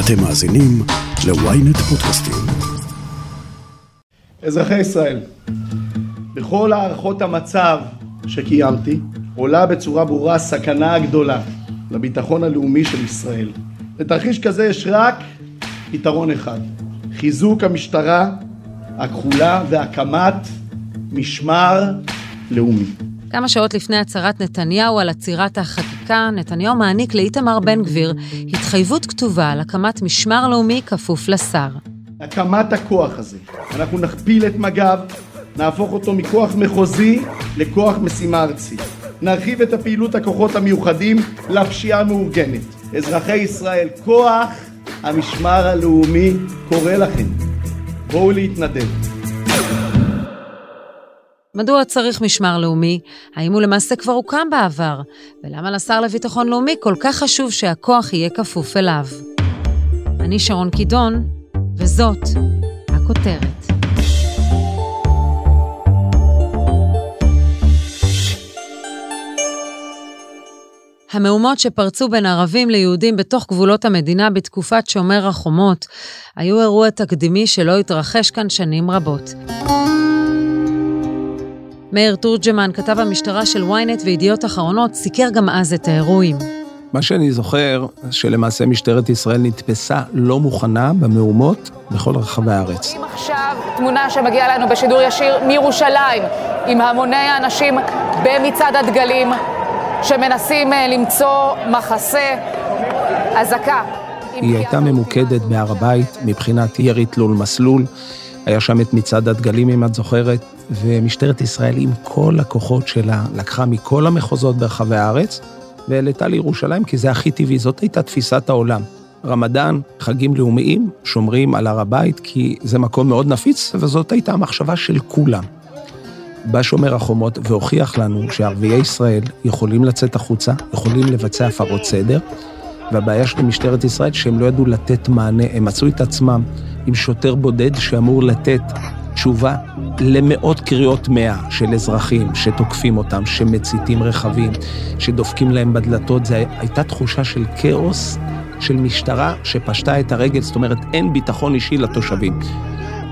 אתם מאזינים ל-ynet פודקאסטים. אזרחי ישראל, בכל הערכות המצב שקיימתי, עולה בצורה ברורה סכנה גדולה לביטחון הלאומי של ישראל. לתרחיש כזה יש רק פתרון אחד, חיזוק המשטרה הכחולה והקמת משמר לאומי. כמה שעות לפני הצהרת נתניהו על עצירת החקיקה, נתניהו מעניק לאיתמר בן גביר התחייבות כתובה על הקמת משמר לאומי כפוף לשר. הקמת הכוח הזה, אנחנו נכפיל את מג"ב, נהפוך אותו מכוח מחוזי לכוח משימה ארצי. נרחיב את הפעילות הכוחות המיוחדים לפשיעה המאורגנת. אזרחי ישראל, כוח המשמר הלאומי קורא לכם. בואו להתנדב. מדוע צריך משמר לאומי? האם הוא למעשה כבר הוקם בעבר? ולמה לשר לביטחון לאומי כל כך חשוב שהכוח יהיה כפוף אליו? אני שרון קידון, וזאת הכותרת. המהומות שפרצו בין ערבים ליהודים בתוך גבולות המדינה בתקופת שומר החומות היו אירוע תקדימי שלא התרחש כאן שנים רבות. מאיר תורג'מן, כתב המשטרה של ynet וידיעות אחרונות, סיקר גם אז את האירועים. מה שאני זוכר, שלמעשה משטרת ישראל נתפסה לא מוכנה במהומות בכל רחבי הארץ. עכשיו תמונה שמגיעה לנו בשידור ישיר מירושלים, עם המוני האנשים במצעד הדגלים, שמנסים אה, למצוא מחסה, אזעקה. היא הייתה ממוקדת בהר הבית מבחינת ירי תלול מסלול. היה שם את מצעד הדגלים, אם את זוכרת, ומשטרת ישראל עם כל הכוחות שלה לקחה מכל המחוזות ברחבי הארץ והעלתה לירושלים, כי זה הכי טבעי, זאת הייתה תפיסת העולם. רמדאן, חגים לאומיים, שומרים על הר הבית, כי זה מקום מאוד נפיץ, וזאת הייתה המחשבה של כולם. בא שומר החומות והוכיח לנו שערביי ישראל יכולים לצאת החוצה, יכולים לבצע הפרות סדר, והבעיה של משטרת ישראל שהם לא ידעו לתת מענה, הם מצאו את עצמם עם שוטר בודד שאמור לתת תשובה למאות קריאות מאה של אזרחים שתוקפים אותם, שמציתים רכבים, שדופקים להם בדלתות. זו הייתה תחושה של כאוס, של משטרה שפשטה את הרגל, זאת אומרת, אין ביטחון אישי לתושבים.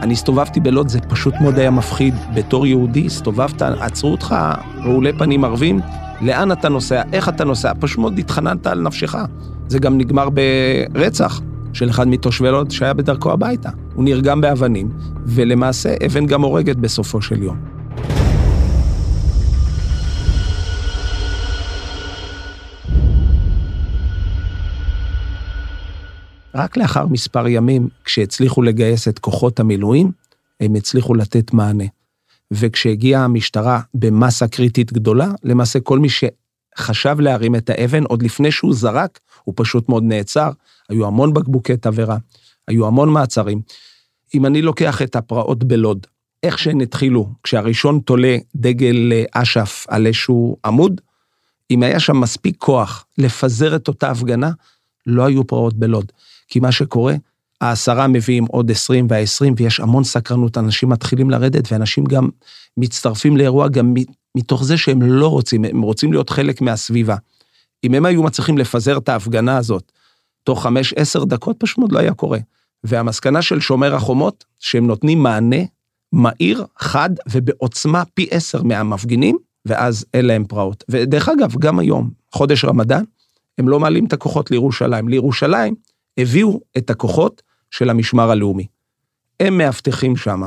אני הסתובבתי בלוד, זה פשוט מאוד היה מפחיד. בתור יהודי, הסתובבת, עצרו אותך רעולי פנים ערבים, לאן אתה נוסע, איך אתה נוסע, פשוט מאוד התחננת על נפשך. זה גם נגמר ברצח. של אחד מתושבי לוד שהיה בדרכו הביתה. הוא נרגם באבנים, ולמעשה אבן גם הורגת בסופו של יום. רק לאחר מספר ימים, כשהצליחו לגייס את כוחות המילואים, הם הצליחו לתת מענה. וכשהגיעה המשטרה במסה קריטית גדולה, למעשה כל מי שחשב להרים את האבן, עוד לפני שהוא זרק, הוא פשוט מאוד נעצר, היו המון בקבוקי תבערה, היו המון מעצרים. אם אני לוקח את הפרעות בלוד, איך שהן התחילו, כשהראשון תולה דגל אש"ף על איזשהו עמוד, אם היה שם מספיק כוח לפזר את אותה הפגנה, לא היו פרעות בלוד. כי מה שקורה, העשרה מביאים עוד עשרים והעשרים, ויש המון סקרנות, אנשים מתחילים לרדת, ואנשים גם מצטרפים לאירוע גם מתוך זה שהם לא רוצים, הם רוצים להיות חלק מהסביבה. אם הם היו מצליחים לפזר את ההפגנה הזאת תוך חמש, עשר דקות, פשוט לא היה קורה. והמסקנה של שומר החומות, שהם נותנים מענה מהיר, חד ובעוצמה פי עשר מהמפגינים, ואז אין להם פרעות. ודרך אגב, גם היום, חודש רמדאן, הם לא מעלים את הכוחות לירושלים. לירושלים הביאו את הכוחות של המשמר הלאומי. הם מאבטחים שם,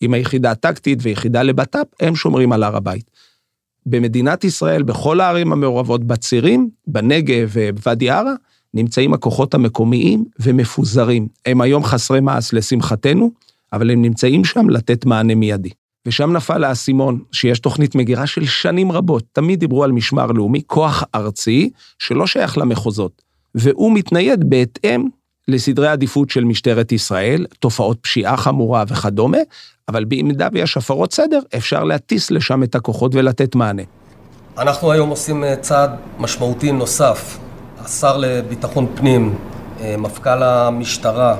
עם היחידה הטקטית ויחידה לבט"פ, הם שומרים על הר הבית. במדינת ישראל, בכל הערים המעורבות, בצירים, בנגב ובוואדי ערה, נמצאים הכוחות המקומיים ומפוזרים. הם היום חסרי מעש לשמחתנו, אבל הם נמצאים שם לתת מענה מיידי. ושם נפל האסימון שיש תוכנית מגירה של שנים רבות. תמיד דיברו על משמר לאומי, כוח ארצי שלא שייך למחוזות, והוא מתנייד בהתאם לסדרי עדיפות של משטרת ישראל, תופעות פשיעה חמורה וכדומה, אבל במידה ויש הפרות סדר, אפשר להטיס לשם את הכוחות ולתת מענה. אנחנו היום עושים אה, צעד משמעותי נוסף. השר לביטחון פנים, אה, מפכ"ל המשטרה,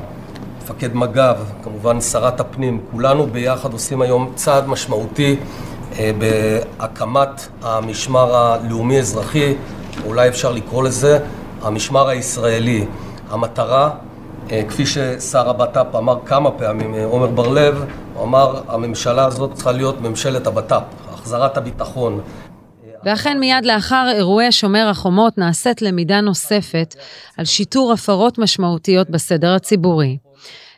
מפקד מג"ב, כמובן שרת הפנים, כולנו ביחד עושים היום צעד משמעותי אה, בהקמת המשמר הלאומי-אזרחי, אולי אפשר לקרוא לזה המשמר הישראלי. המטרה כפי ששר הבט"פ אמר כמה פעמים, אה, עמר בר-לב, הוא אמר, הממשלה הזאת צריכה להיות ממשלת הבט"פ, החזרת הביטחון. ואכן מיד לאחר אירועי שומר החומות נעשית למידה נוספת על שיטור הפרות משמעותיות בסדר הציבורי.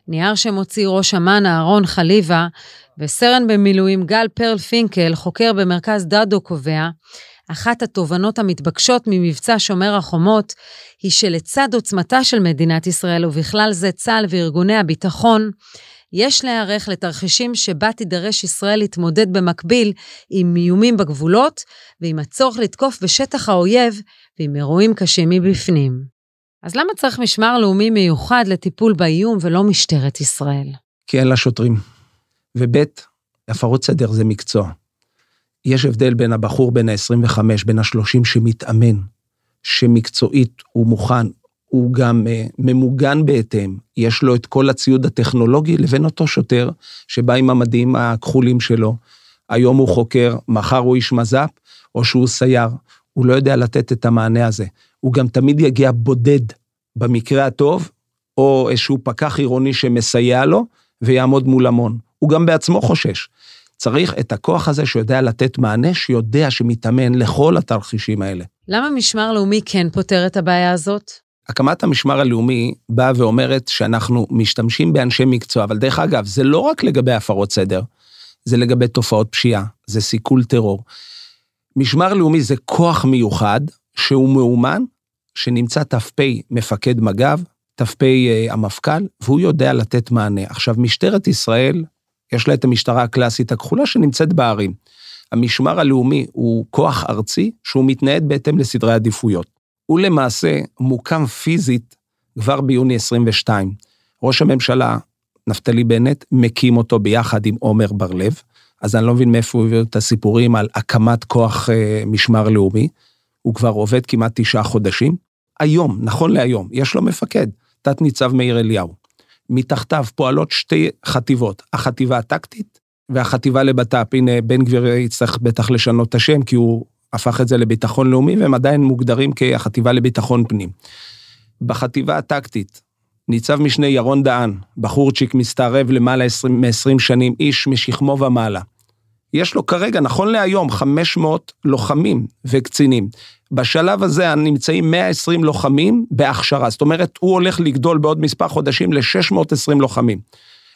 נייר שמוציא ראש אמ"ן אהרון חליבה וסרן במילואים גל פרל פינקל, חוקר במרכז דדו, קובע, אחת התובנות המתבקשות ממבצע שומר החומות היא שלצד עוצמתה של מדינת ישראל, ובכלל זה צה"ל וארגוני הביטחון, יש להיערך לתרחישים שבה תידרש ישראל להתמודד במקביל עם איומים בגבולות ועם הצורך לתקוף בשטח האויב ועם אירועים קשים מבפנים. אז למה צריך משמר לאומי מיוחד לטיפול באיום ולא משטרת ישראל? כי אין לה שוטרים. וב', הפרות סדר זה מקצוע. יש הבדל בין הבחור בן ה-25, בין ה-30 שמתאמן, שמקצועית הוא מוכן, הוא גם uh, ממוגן בהתאם, יש לו את כל הציוד הטכנולוגי, לבין אותו שוטר שבא עם המדים הכחולים שלו. היום הוא חוקר, מחר הוא איש מז"פ, או שהוא סייר. הוא לא יודע לתת את המענה הזה. הוא גם תמיד יגיע בודד, במקרה הטוב, או איזשהו פקח עירוני שמסייע לו, ויעמוד מול המון. הוא גם בעצמו חושש. צריך את הכוח הזה שיודע לתת מענה, שיודע שמתאמן לכל התרחישים האלה. למה משמר לאומי כן פותר את הבעיה הזאת? הקמת המשמר הלאומי באה ואומרת שאנחנו משתמשים באנשי מקצוע, אבל דרך אגב, זה לא רק לגבי הפרות סדר, זה לגבי תופעות פשיעה, זה סיכול טרור. משמר לאומי זה כוח מיוחד שהוא מאומן, שנמצא ת"פ מפקד מג"ב, ת"פ אה, המפכ"ל, והוא יודע לתת מענה. עכשיו, משטרת ישראל, יש לה את המשטרה הקלאסית הכחולה שנמצאת בערים. המשמר הלאומי הוא כוח ארצי שהוא מתנהד בהתאם לסדרי עדיפויות. הוא למעשה מוקם פיזית כבר ביוני 22. ראש הממשלה, נפתלי בנט, מקים אותו ביחד עם עומר בר-לב, אז אני לא מבין מאיפה הוא הביא את הסיפורים על הקמת כוח אה, משמר לאומי. הוא כבר עובד כמעט תשעה חודשים. היום, נכון להיום, יש לו מפקד, תת-ניצב מאיר אליהו. מתחתיו פועלות שתי חטיבות, החטיבה הטקטית והחטיבה לבט"פ. הנה, בן גביר יצטרך בטח לשנות את השם, כי הוא הפך את זה לביטחון לאומי, והם עדיין מוגדרים כחטיבה לביטחון פנים. בחטיבה הטקטית, ניצב משנה ירון דהן, בחורצ'יק מסתערב למעלה מ-20 שנים, איש משכמו ומעלה. יש לו כרגע, נכון להיום, 500 לוחמים וקצינים. בשלב הזה נמצאים 120 לוחמים בהכשרה, זאת אומרת, הוא הולך לגדול בעוד מספר חודשים ל-620 לוחמים.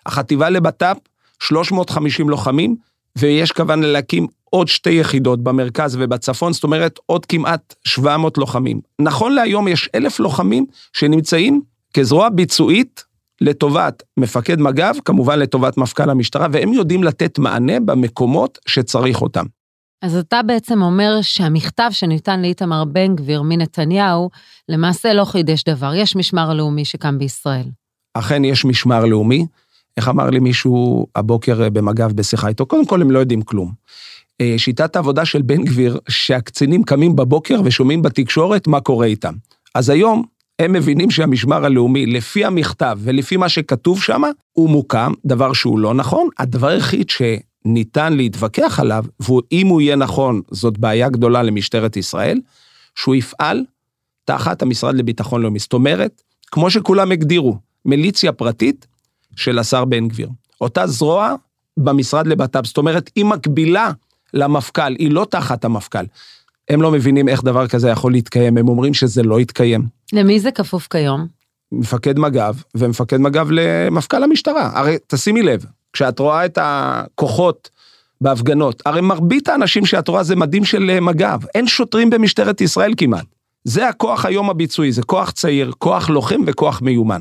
החטיבה לבט"פ, 350 לוחמים, ויש כוונה להקים עוד שתי יחידות במרכז ובצפון, זאת אומרת, עוד כמעט 700 לוחמים. נכון להיום יש אלף לוחמים שנמצאים כזרוע ביצועית לטובת מפקד מג"ב, כמובן לטובת מפכ"ל המשטרה, והם יודעים לתת מענה במקומות שצריך אותם. אז אתה בעצם אומר שהמכתב שניתן לאיתמר בן גביר מנתניהו, למעשה לא חידש דבר. יש משמר לאומי שקם בישראל. אכן יש משמר לאומי. איך אמר לי מישהו הבוקר במג"ב בשיחה איתו? קודם כל, הם לא יודעים כלום. אה, שיטת העבודה של בן גביר, שהקצינים קמים בבוקר ושומעים בתקשורת מה קורה איתם. אז היום הם מבינים שהמשמר הלאומי, לפי המכתב ולפי מה שכתוב שם, הוא מוקם, דבר שהוא לא נכון. הדבר היחיד שניתן להתווכח עליו, ואם הוא יהיה נכון, זאת בעיה גדולה למשטרת ישראל, שהוא יפעל תחת המשרד לביטחון לאומי. זאת אומרת, כמו שכולם הגדירו, מיליציה פרטית של השר בן גביר. אותה זרוע במשרד לבט"פ, זאת אומרת, היא מקבילה למפכ"ל, היא לא תחת המפכ"ל. הם לא מבינים איך דבר כזה יכול להתקיים, הם אומרים שזה לא יתקיים. למי זה כפוף כיום? מפקד מג"ב ומפקד מג"ב למפכ"ל המשטרה. הרי תשימי לב, כשאת רואה את הכוחות בהפגנות, הרי מרבית האנשים שאת רואה זה מדים של מג"ב, אין שוטרים במשטרת ישראל כמעט. זה הכוח היום הביצועי, זה כוח צעיר, כוח לוחם וכוח מיומן.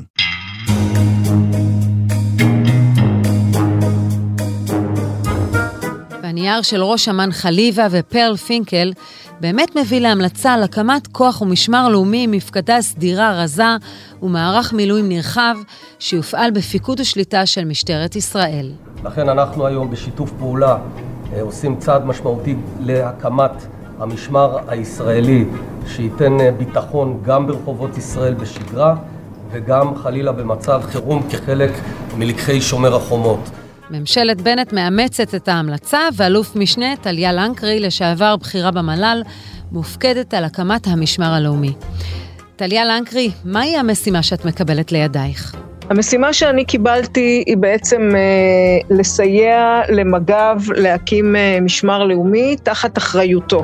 והנייר של ראש אמ"ן חליבה ופרל פינקל באמת מביא להמלצה על הקמת כוח ומשמר לאומי עם מפקדה סדירה רזה ומערך מילואים נרחב שיופעל בפיקוד ושליטה של משטרת ישראל. לכן אנחנו היום בשיתוף פעולה אה, עושים צעד משמעותי להקמת המשמר הישראלי שייתן אה, ביטחון גם ברחובות ישראל בשגרה וגם חלילה במצב חירום כחלק מלקחי שומר החומות. ממשלת בנט מאמצת את ההמלצה, ואלוף משנה טליה לנקרי, לשעבר בכירה במל"ל, מופקדת על הקמת המשמר הלאומי. טליה לנקרי, מהי המשימה שאת מקבלת לידייך? המשימה שאני קיבלתי היא בעצם אה, לסייע למג"ב להקים אה, משמר לאומי תחת אחריותו.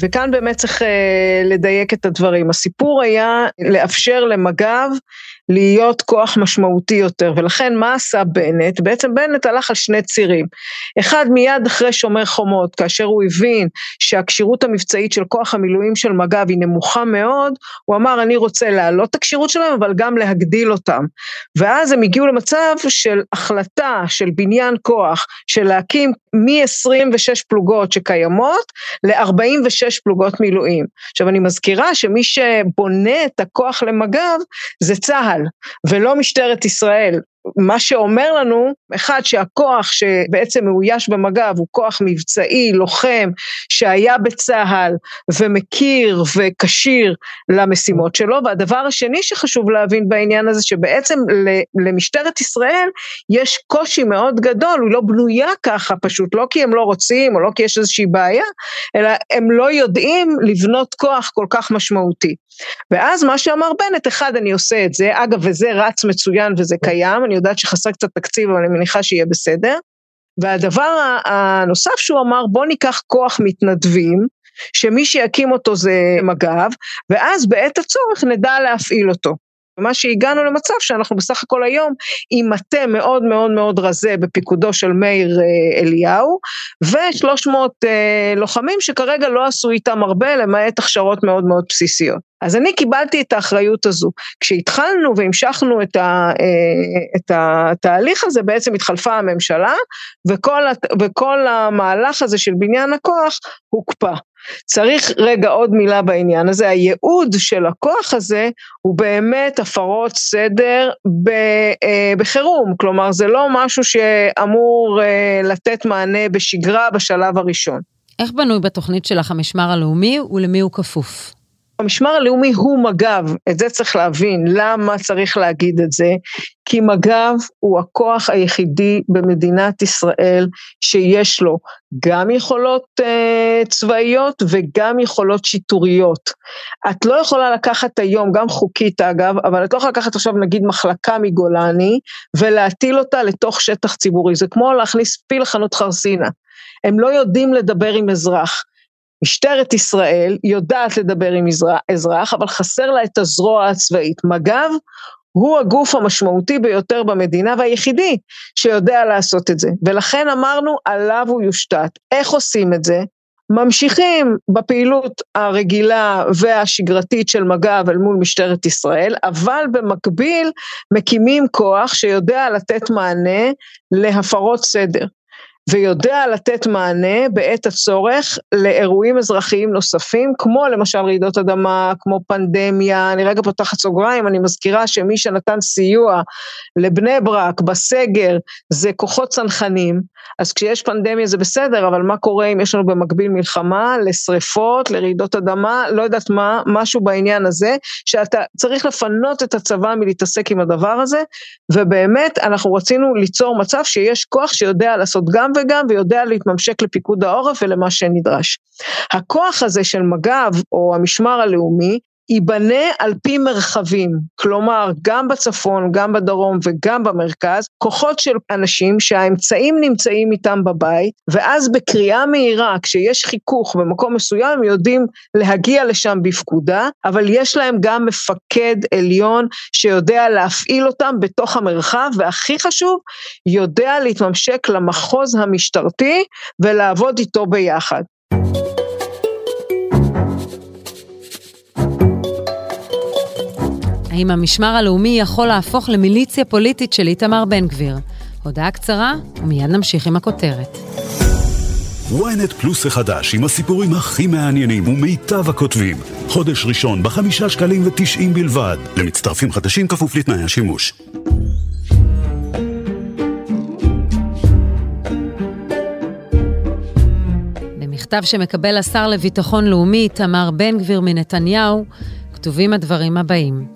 וכאן באמת צריך אה, לדייק את הדברים. הסיפור היה לאפשר למג"ב להיות כוח משמעותי יותר, ולכן מה עשה בנט? בעצם בנט הלך על שני צירים. אחד מיד אחרי שומר חומות, כאשר הוא הבין שהכשירות המבצעית של כוח המילואים של מג"ב היא נמוכה מאוד, הוא אמר אני רוצה להעלות את הכשירות שלהם אבל גם להגדיל אותם. ואז הם הגיעו למצב של החלטה של בניין כוח, של להקים מ-26 פלוגות שקיימות ל-46 פלוגות מילואים. עכשיו אני מזכירה שמי שבונה את הכוח למג"ב זה צה"ל. צה"ל ולא משטרת ישראל. מה שאומר לנו, אחד, שהכוח שבעצם מאויש במג"ב הוא כוח מבצעי, לוחם, שהיה בצה"ל ומכיר וכשיר למשימות שלו, והדבר השני שחשוב להבין בעניין הזה, שבעצם למשטרת ישראל יש קושי מאוד גדול, היא לא בנויה ככה פשוט, לא כי הם לא רוצים או לא כי יש איזושהי בעיה, אלא הם לא יודעים לבנות כוח כל כך משמעותי. ואז מה שאמר בנט, אחד, אני עושה את זה, אגב, וזה רץ מצוין וזה קיים, אני יודעת שחסר קצת תקציב, אבל אני מניחה שיהיה בסדר. והדבר הנוסף שהוא אמר, בוא ניקח כוח מתנדבים, שמי שיקים אותו זה מג"ב, ואז בעת הצורך נדע להפעיל אותו. ומה שהגענו למצב שאנחנו בסך הכל היום עם מטה מאוד מאוד מאוד רזה בפיקודו של מאיר אה, אליהו ושלוש מאות אה, לוחמים שכרגע לא עשו איתם הרבה למעט הכשרות מאוד מאוד בסיסיות. אז אני קיבלתי את האחריות הזו. כשהתחלנו והמשכנו את, ה, אה, את התהליך הזה, בעצם התחלפה הממשלה, וכל, וכל המהלך הזה של בניין הכוח הוקפא. צריך רגע עוד מילה בעניין הזה, הייעוד של הכוח הזה הוא באמת הפרות סדר אה, בחירום, כלומר זה לא משהו שאמור אה, לתת מענה בשגרה בשלב הראשון. איך בנוי בתוכנית שלך המשמר הלאומי ולמי הוא כפוף? המשמר הלאומי הוא מג"ב, את זה צריך להבין, למה צריך להגיד את זה? כי מג"ב הוא הכוח היחידי במדינת ישראל שיש לו גם יכולות אה, צבאיות וגם יכולות שיטוריות. את לא יכולה לקחת היום, גם חוקית אגב, אבל את לא יכולה לקחת עכשיו נגיד מחלקה מגולני ולהטיל אותה לתוך שטח ציבורי, זה כמו להכניס פיל לחנות חרסינה. הם לא יודעים לדבר עם אזרח. משטרת ישראל יודעת לדבר עם אזרח, אבל חסר לה את הזרוע הצבאית. מג"ב הוא הגוף המשמעותי ביותר במדינה והיחידי שיודע לעשות את זה. ולכן אמרנו, עליו הוא יושתת. איך עושים את זה? ממשיכים בפעילות הרגילה והשגרתית של מג"ב אל מול משטרת ישראל, אבל במקביל מקימים כוח שיודע לתת מענה להפרות סדר. ויודע לתת מענה בעת הצורך לאירועים אזרחיים נוספים, כמו למשל רעידות אדמה, כמו פנדמיה, אני רגע פותחת סוגריים, אני מזכירה שמי שנתן סיוע לבני ברק בסגר זה כוחות צנחנים, אז כשיש פנדמיה זה בסדר, אבל מה קורה אם יש לנו במקביל מלחמה, לשריפות, לרעידות אדמה, לא יודעת מה, משהו בעניין הזה, שאתה צריך לפנות את הצבא מלהתעסק עם הדבר הזה, ובאמת אנחנו רצינו ליצור מצב שיש כוח שיודע לעשות גם וגם ויודע להתממשק לפיקוד העורף ולמה שנדרש. הכוח הזה של מג"ב או המשמר הלאומי ייבנה על פי מרחבים, כלומר גם בצפון, גם בדרום וגם במרכז, כוחות של אנשים שהאמצעים נמצאים איתם בבית, ואז בקריאה מהירה, כשיש חיכוך במקום מסוים, יודעים להגיע לשם בפקודה, אבל יש להם גם מפקד עליון שיודע להפעיל אותם בתוך המרחב, והכי חשוב, יודע להתממשק למחוז המשטרתי ולעבוד איתו ביחד. האם המשמר הלאומי יכול להפוך למיליציה פוליטית של איתמר בן גביר? הודעה קצרה, ומיד נמשיך עם הכותרת. ynet פלוס החדש עם הסיפורים הכי מעניינים ומיטב הכותבים. חודש ראשון בחמישה שקלים ותשעים בלבד. למצטרפים חדשים כפוף לתנאי השימוש. במכתב שמקבל השר לביטחון לאומי, איתמר בן גביר מנתניהו, כתובים הדברים הבאים: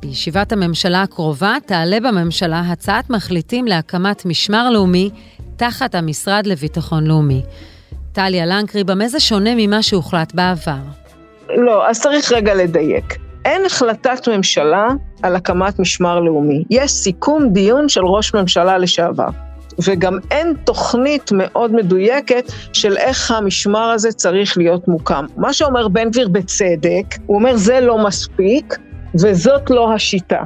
בישיבת הממשלה הקרובה תעלה בממשלה הצעת מחליטים להקמת משמר לאומי תחת המשרד לביטחון לאומי. טליה לנקרי, במה זה שונה ממה שהוחלט בעבר? לא, אז צריך רגע לדייק. אין החלטת ממשלה על הקמת משמר לאומי. יש סיכום דיון של ראש ממשלה לשעבר. וגם אין תוכנית מאוד מדויקת של איך המשמר הזה צריך להיות מוקם. מה שאומר בן גביר בצדק, הוא אומר זה לא מספיק וזאת לא השיטה.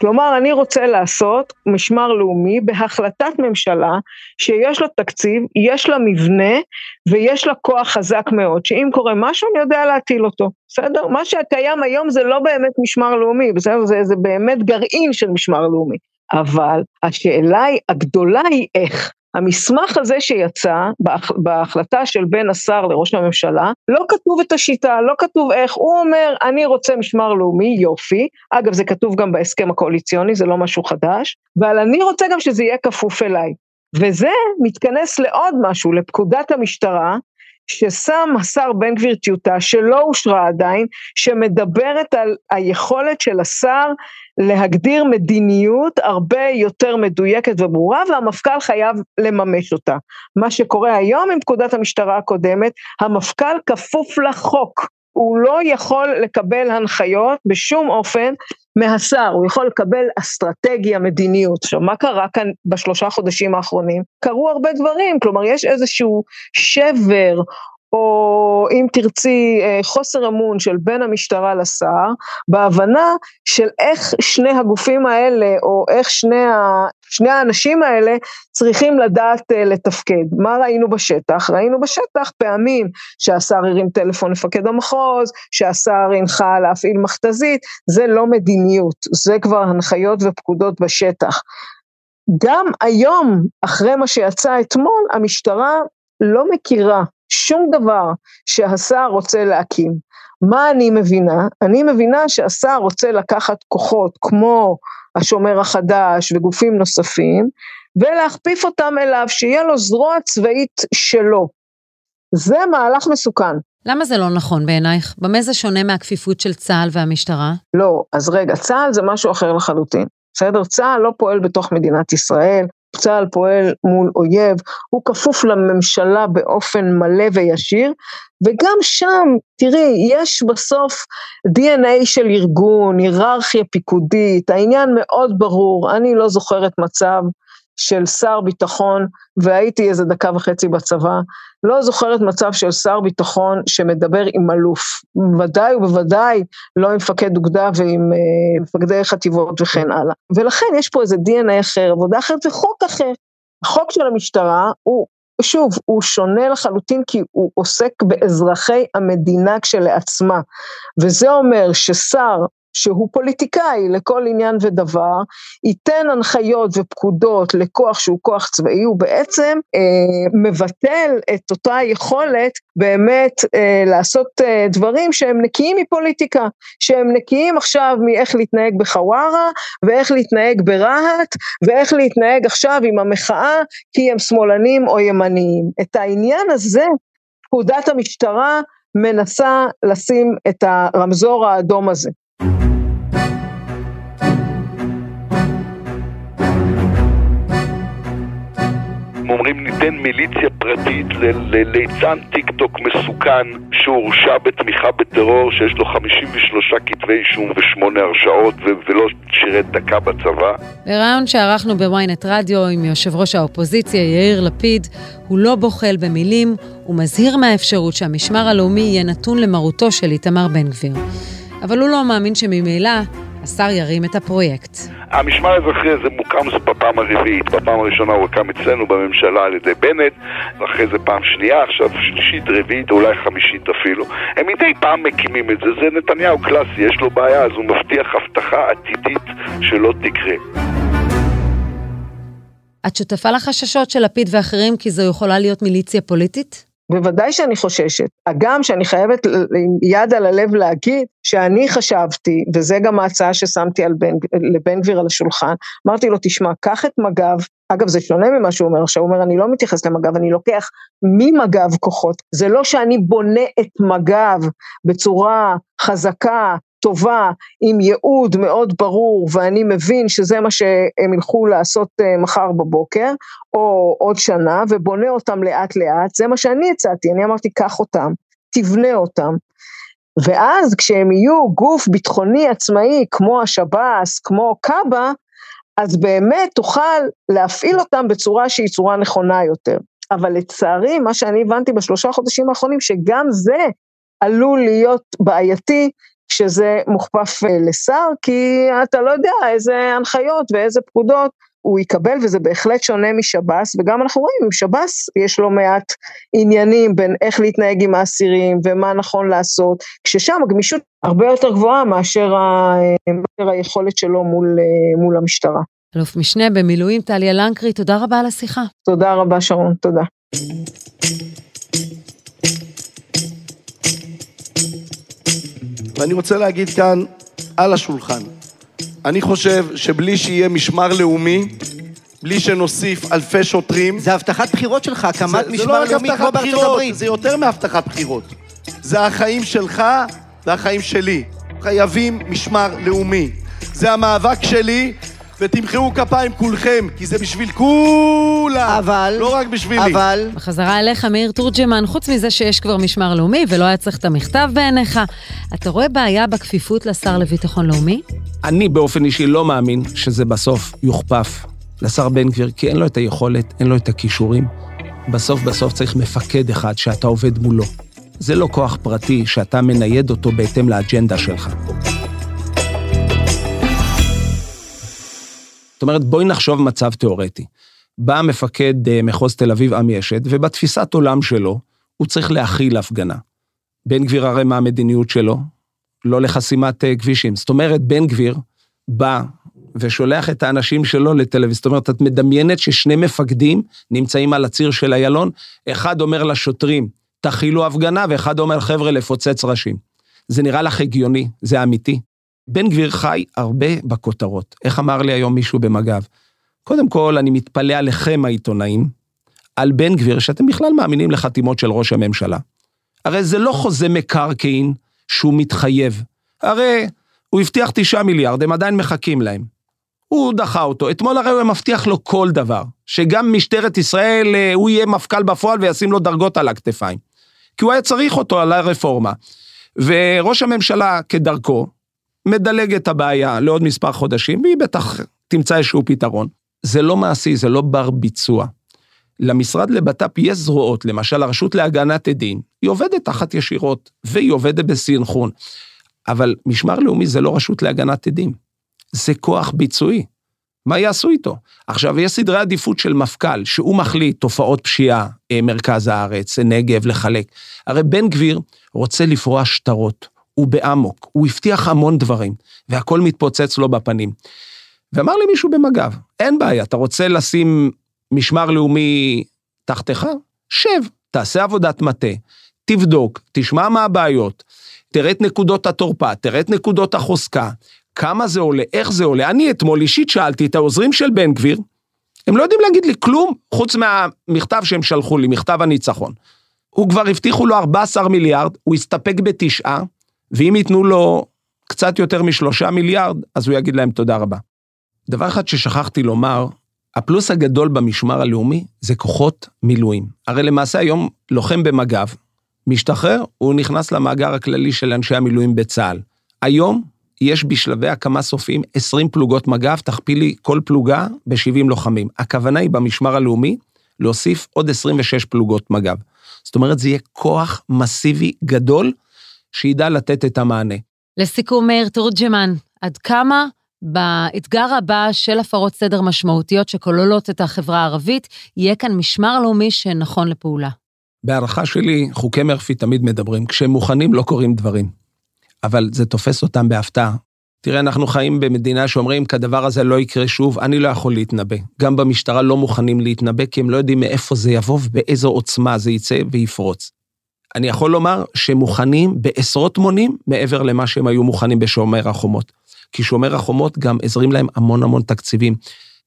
כלומר, אני רוצה לעשות משמר לאומי בהחלטת ממשלה שיש לה תקציב, יש לה מבנה ויש לה כוח חזק מאוד, שאם קורה משהו אני יודע להטיל אותו, בסדר? מה שקיים היום זה לא באמת משמר לאומי, בסדר? זה, זה באמת גרעין של משמר לאומי. אבל השאלה הגדולה היא איך. המסמך הזה שיצא בהחלטה של בין השר לראש הממשלה, לא כתוב את השיטה, לא כתוב איך, הוא אומר אני רוצה משמר לאומי, יופי, אגב זה כתוב גם בהסכם הקואליציוני, זה לא משהו חדש, אבל אני רוצה גם שזה יהיה כפוף אליי. וזה מתכנס לעוד משהו, לפקודת המשטרה, ששם השר בן גביר טיוטה שלא אושרה עדיין, שמדברת על היכולת של השר להגדיר מדיניות הרבה יותר מדויקת וברורה והמפכ"ל חייב לממש אותה. מה שקורה היום עם פקודת המשטרה הקודמת, המפכ"ל כפוף לחוק. הוא לא יכול לקבל הנחיות בשום אופן מהשר, הוא יכול לקבל אסטרטגיה, מדיניות. עכשיו, מה קרה כאן בשלושה חודשים האחרונים? קרו הרבה דברים, כלומר, יש איזשהו שבר או אם תרצי אה, חוסר אמון של בין המשטרה לשר, בהבנה של איך שני הגופים האלה, או איך שני, ה, שני האנשים האלה צריכים לדעת אה, לתפקד. מה ראינו בשטח? ראינו בשטח פעמים שהשר הרים טלפון למפקד המחוז, שהשר הנחה להפעיל מכתזית, זה לא מדיניות, זה כבר הנחיות ופקודות בשטח. גם היום, אחרי מה שיצא אתמול, המשטרה לא מכירה שום דבר שהשר רוצה להקים. מה אני מבינה? אני מבינה שהשר רוצה לקחת כוחות כמו השומר החדש וגופים נוספים, ולהכפיף אותם אליו, שיהיה לו זרוע צבאית שלו. זה מהלך מסוכן. למה זה לא נכון בעינייך? במה זה שונה מהכפיפות של צה"ל והמשטרה? לא, אז רגע, צה"ל זה משהו אחר לחלוטין. בסדר? צה"ל לא פועל בתוך מדינת ישראל, צה"ל פועל מול אויב, הוא כפוף לממשלה באופן מלא וישיר, וגם שם, תראי, יש בסוף DNA של ארגון, היררכיה פיקודית, העניין מאוד ברור, אני לא זוכרת מצב של שר ביטחון, והייתי איזה דקה וחצי בצבא, לא זוכרת מצב של שר ביטחון שמדבר עם אלוף, בוודאי ובוודאי לא עם מפקד אוגדה ועם אה, מפקדי חטיבות וכן הלאה. ולכן יש פה איזה DNA אחר, עבודה אחרת וחוק אחר. החוק של המשטרה הוא, שוב, הוא שונה לחלוטין כי הוא עוסק באזרחי המדינה כשלעצמה, וזה אומר ששר שהוא פוליטיקאי לכל עניין ודבר, ייתן הנחיות ופקודות לכוח שהוא כוח צבאי, הוא בעצם אה, מבטל את אותה יכולת באמת אה, לעשות אה, דברים שהם נקיים מפוליטיקה, שהם נקיים עכשיו מאיך להתנהג בחווארה, ואיך להתנהג ברהט, ואיך להתנהג עכשיו עם המחאה, כי הם שמאלנים או ימניים. את העניין הזה, פקודת המשטרה מנסה לשים את הרמזור האדום הזה. אומרים ניתן מיליציה פרטית לליצן טיק טוק מסוכן שהורשע בתמיכה בטרור שיש לו 53 כתבי אישום ושמונה הרשעות ולא שירת דקה בצבא. בריאיון שערכנו בוויינט רדיו עם יושב ראש האופוזיציה יאיר לפיד, הוא לא בוחל במילים, הוא מזהיר מהאפשרות שהמשמר הלאומי יהיה נתון למרותו של איתמר בן גביר. אבל הוא לא מאמין שממילא השר ירים את הפרויקט. המשמר האזרחי הזה מוקם זה בפעם הרביעית. בפעם הראשונה הוא הוקם אצלנו בממשלה על ידי בנט, ואחרי זה פעם שנייה, עכשיו שלישית, רביעית, אולי חמישית אפילו. הם מדי פעם מקימים את זה, זה נתניהו קלאסי, יש לו בעיה, אז הוא מבטיח הבטחה עתידית שלא תקרה. את שותפה לחששות של לפיד ואחרים כי זו יכולה להיות מיליציה פוליטית? בוודאי שאני חוששת. הגם שאני חייבת עם יד על הלב להגיד שאני חשבתי, וזה גם ההצעה ששמתי בן, לבן גביר על השולחן, אמרתי לו, תשמע, קח את מג"ב, אגב זה שונה ממה שהוא אומר עכשיו, הוא אומר, אני לא מתייחס למג"ב, אני לוקח ממג"ב כוחות. זה לא שאני בונה את מג"ב בצורה חזקה, טובה, עם ייעוד מאוד ברור, ואני מבין שזה מה שהם ילכו לעשות אה, מחר בבוקר, או עוד שנה, ובונה אותם לאט לאט, זה מה שאני הצעתי, אני אמרתי, קח אותם. תבנה אותם. ואז כשהם יהיו גוף ביטחוני עצמאי כמו השב"ס, כמו קאבה, אז באמת תוכל להפעיל אותם בצורה שהיא צורה נכונה יותר. אבל לצערי, מה שאני הבנתי בשלושה חודשים האחרונים, שגם זה עלול להיות בעייתי כשזה מוכפף אה, לשר, כי אתה לא יודע איזה הנחיות ואיזה פקודות הוא יקבל, וזה בהחלט שונה משב"ס, וגם אנחנו רואים, עם שב"ס יש לא מעט עניינים בין איך להתנהג עם האסירים ומה נכון לעשות, כששם הגמישות הרבה יותר גבוהה מאשר, ה, מאשר היכולת שלו מול, אה, מול המשטרה. אלוף משנה במילואים טליה לנקרי, תודה רבה על השיחה. תודה רבה שרון, תודה. ואני רוצה להגיד כאן על השולחן, אני חושב שבלי שיהיה משמר לאומי, בלי שנוסיף אלפי שוטרים... זה הבטחת בחירות שלך, הקמת זה, משמר לא לאומי כמו בארצות הברית. זה יותר מהבטחת בחירות. זה החיים שלך והחיים שלי. חייבים משמר לאומי. זה המאבק שלי, ותמחאו כפיים כולכם, כי זה בשביל כולם, אבל, לא רק בשבילי. אבל... בחזרה אליך, מאיר תורג'מן, חוץ מזה שיש כבר משמר לאומי ולא היה צריך את המכתב בעיניך, אתה רואה בעיה בכפיפות לשר לביטחון לאומי? אני באופן אישי לא מאמין שזה בסוף יוכפף לשר בן גביר, כי אין לו את היכולת, אין לו את הכישורים. בסוף בסוף צריך מפקד אחד שאתה עובד מולו. זה לא כוח פרטי שאתה מנייד אותו בהתאם לאג'נדה שלך. זאת אומרת, בואי נחשוב מצב תיאורטי. בא מפקד אה, מחוז תל אביב עמי אשד, ובתפיסת עולם שלו, הוא צריך להכיל הפגנה. בן גביר הרי מה המדיניות שלו? לא לחסימת אה, כבישים. זאת אומרת, בן גביר בא ושולח את האנשים שלו לתל אביב. זאת אומרת, את מדמיינת ששני מפקדים נמצאים על הציר של איילון, אחד אומר לשוטרים, תכילו הפגנה, ואחד אומר, חבר'ה, לפוצץ ראשים. זה נראה לך הגיוני, זה אמיתי. בן גביר חי הרבה בכותרות. איך אמר לי היום מישהו במג"ב? קודם כל, אני מתפלא עליכם העיתונאים, על בן גביר, שאתם בכלל מאמינים לחתימות של ראש הממשלה. הרי זה לא חוזה מקרקעין שהוא מתחייב. הרי הוא הבטיח תשעה מיליארד, הם עדיין מחכים להם. הוא דחה אותו. אתמול הרי הוא מבטיח לו כל דבר, שגם משטרת ישראל, אה, הוא יהיה מפכ"ל בפועל וישים לו דרגות על הכתפיים. כי הוא היה צריך אותו על הרפורמה. וראש הממשלה, כדרכו, מדלג את הבעיה לעוד מספר חודשים, והיא בטח תמצא איזשהו פתרון. זה לא מעשי, זה לא בר ביצוע. למשרד לבט"פ יש זרועות, למשל הרשות להגנת עדים, היא עובדת תחת ישירות, והיא עובדת בסינכרון. אבל משמר לאומי זה לא רשות להגנת עדים, זה כוח ביצועי. מה יעשו איתו? עכשיו, יש סדרי עדיפות של מפכ"ל, שהוא מחליט תופעות פשיעה, אה, מרכז הארץ, נגב, לחלק. הרי בן גביר רוצה לפרוע שטרות, הוא באמוק, הוא הבטיח המון דברים, והכל מתפוצץ לו בפנים. ואמר לי מישהו במג"ב, אין בעיה, אתה רוצה לשים משמר לאומי תחתיך? שב, תעשה עבודת מטה, תבדוק, תשמע מה הבעיות, תראה את נקודות התורפה, תראה את נקודות החוזקה, כמה זה עולה, איך זה עולה. אני אתמול אישית שאלתי את העוזרים של בן גביר, הם לא יודעים להגיד לי כלום, חוץ מהמכתב שהם שלחו לי, מכתב הניצחון. הוא כבר הבטיחו לו 14 מיליארד, הוא הסתפק בתשעה, ואם ייתנו לו קצת יותר משלושה מיליארד, אז הוא יגיד להם תודה רבה. דבר אחד ששכחתי לומר, הפלוס הגדול במשמר הלאומי זה כוחות מילואים. הרי למעשה היום לוחם במג"ב, משתחרר, הוא נכנס למאגר הכללי של אנשי המילואים בצה"ל. היום יש בשלבי הקמה סופיים 20 פלוגות מג"ב, תכפילי כל פלוגה ב-70 לוחמים. הכוונה היא במשמר הלאומי להוסיף עוד 26 פלוגות מג"ב. זאת אומרת, זה יהיה כוח מסיבי גדול שידע לתת את המענה. לסיכום, מאיר תורג'מן, עד כמה באתגר הבא של הפרות סדר משמעותיות שכוללות את החברה הערבית, יהיה כאן משמר לאומי שנכון לפעולה? בהערכה שלי, חוקי מרפי תמיד מדברים, כשהם מוכנים לא קורים דברים. אבל זה תופס אותם בהפתעה. תראה, אנחנו חיים במדינה שאומרים, כדבר הזה לא יקרה שוב, אני לא יכול להתנבא. גם במשטרה לא מוכנים להתנבא, כי הם לא יודעים מאיפה זה יבוא ובאיזו עוצמה זה יצא ויפרוץ. אני יכול לומר שהם מוכנים בעשרות מונים מעבר למה שהם היו מוכנים בשומר החומות. כי שומר החומות גם עזרים להם המון המון תקציבים.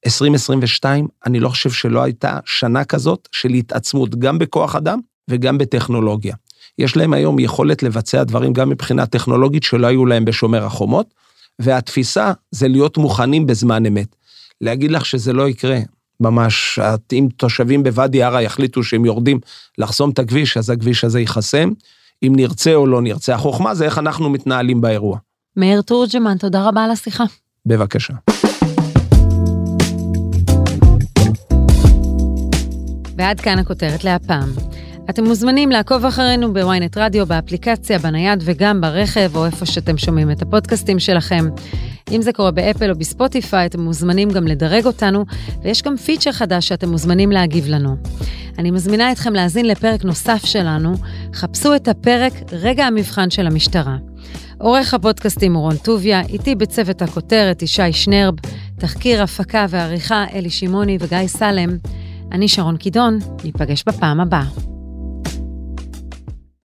2022, אני לא חושב שלא הייתה שנה כזאת של התעצמות, גם בכוח אדם וגם בטכנולוגיה. יש להם היום יכולת לבצע דברים גם מבחינה טכנולוגית שלא היו להם בשומר החומות, והתפיסה זה להיות מוכנים בזמן אמת. להגיד לך שזה לא יקרה, ממש, אם תושבים בוואדי ערה יחליטו שהם יורדים לחסום את הכביש, אז הכביש הזה ייחסם. אם נרצה או לא נרצה. החוכמה זה איך אנחנו מתנהלים באירוע. מאיר תורג'מן, תודה רבה על השיחה. בבקשה. ועד כאן הכותרת להפעם. אתם מוזמנים לעקוב אחרינו בוויינט רדיו, באפליקציה, בנייד וגם ברכב, או איפה שאתם שומעים את הפודקאסטים שלכם. אם זה קורה באפל או בספוטיפיי, אתם מוזמנים גם לדרג אותנו, ויש גם פיצ'ר חדש שאתם מוזמנים להגיב לנו. אני מזמינה אתכם להאזין לפרק נוסף שלנו, חפשו את הפרק רגע המבחן של המשטרה. עורך הפודקאסטים הוא רון טוביה, איתי בצוות הכותרת ישי שנרב, תחקיר, הפקה ועריכה אלי שמעוני וגיא סלם. אני שרון קידון, ניפגש בפעם הבאה.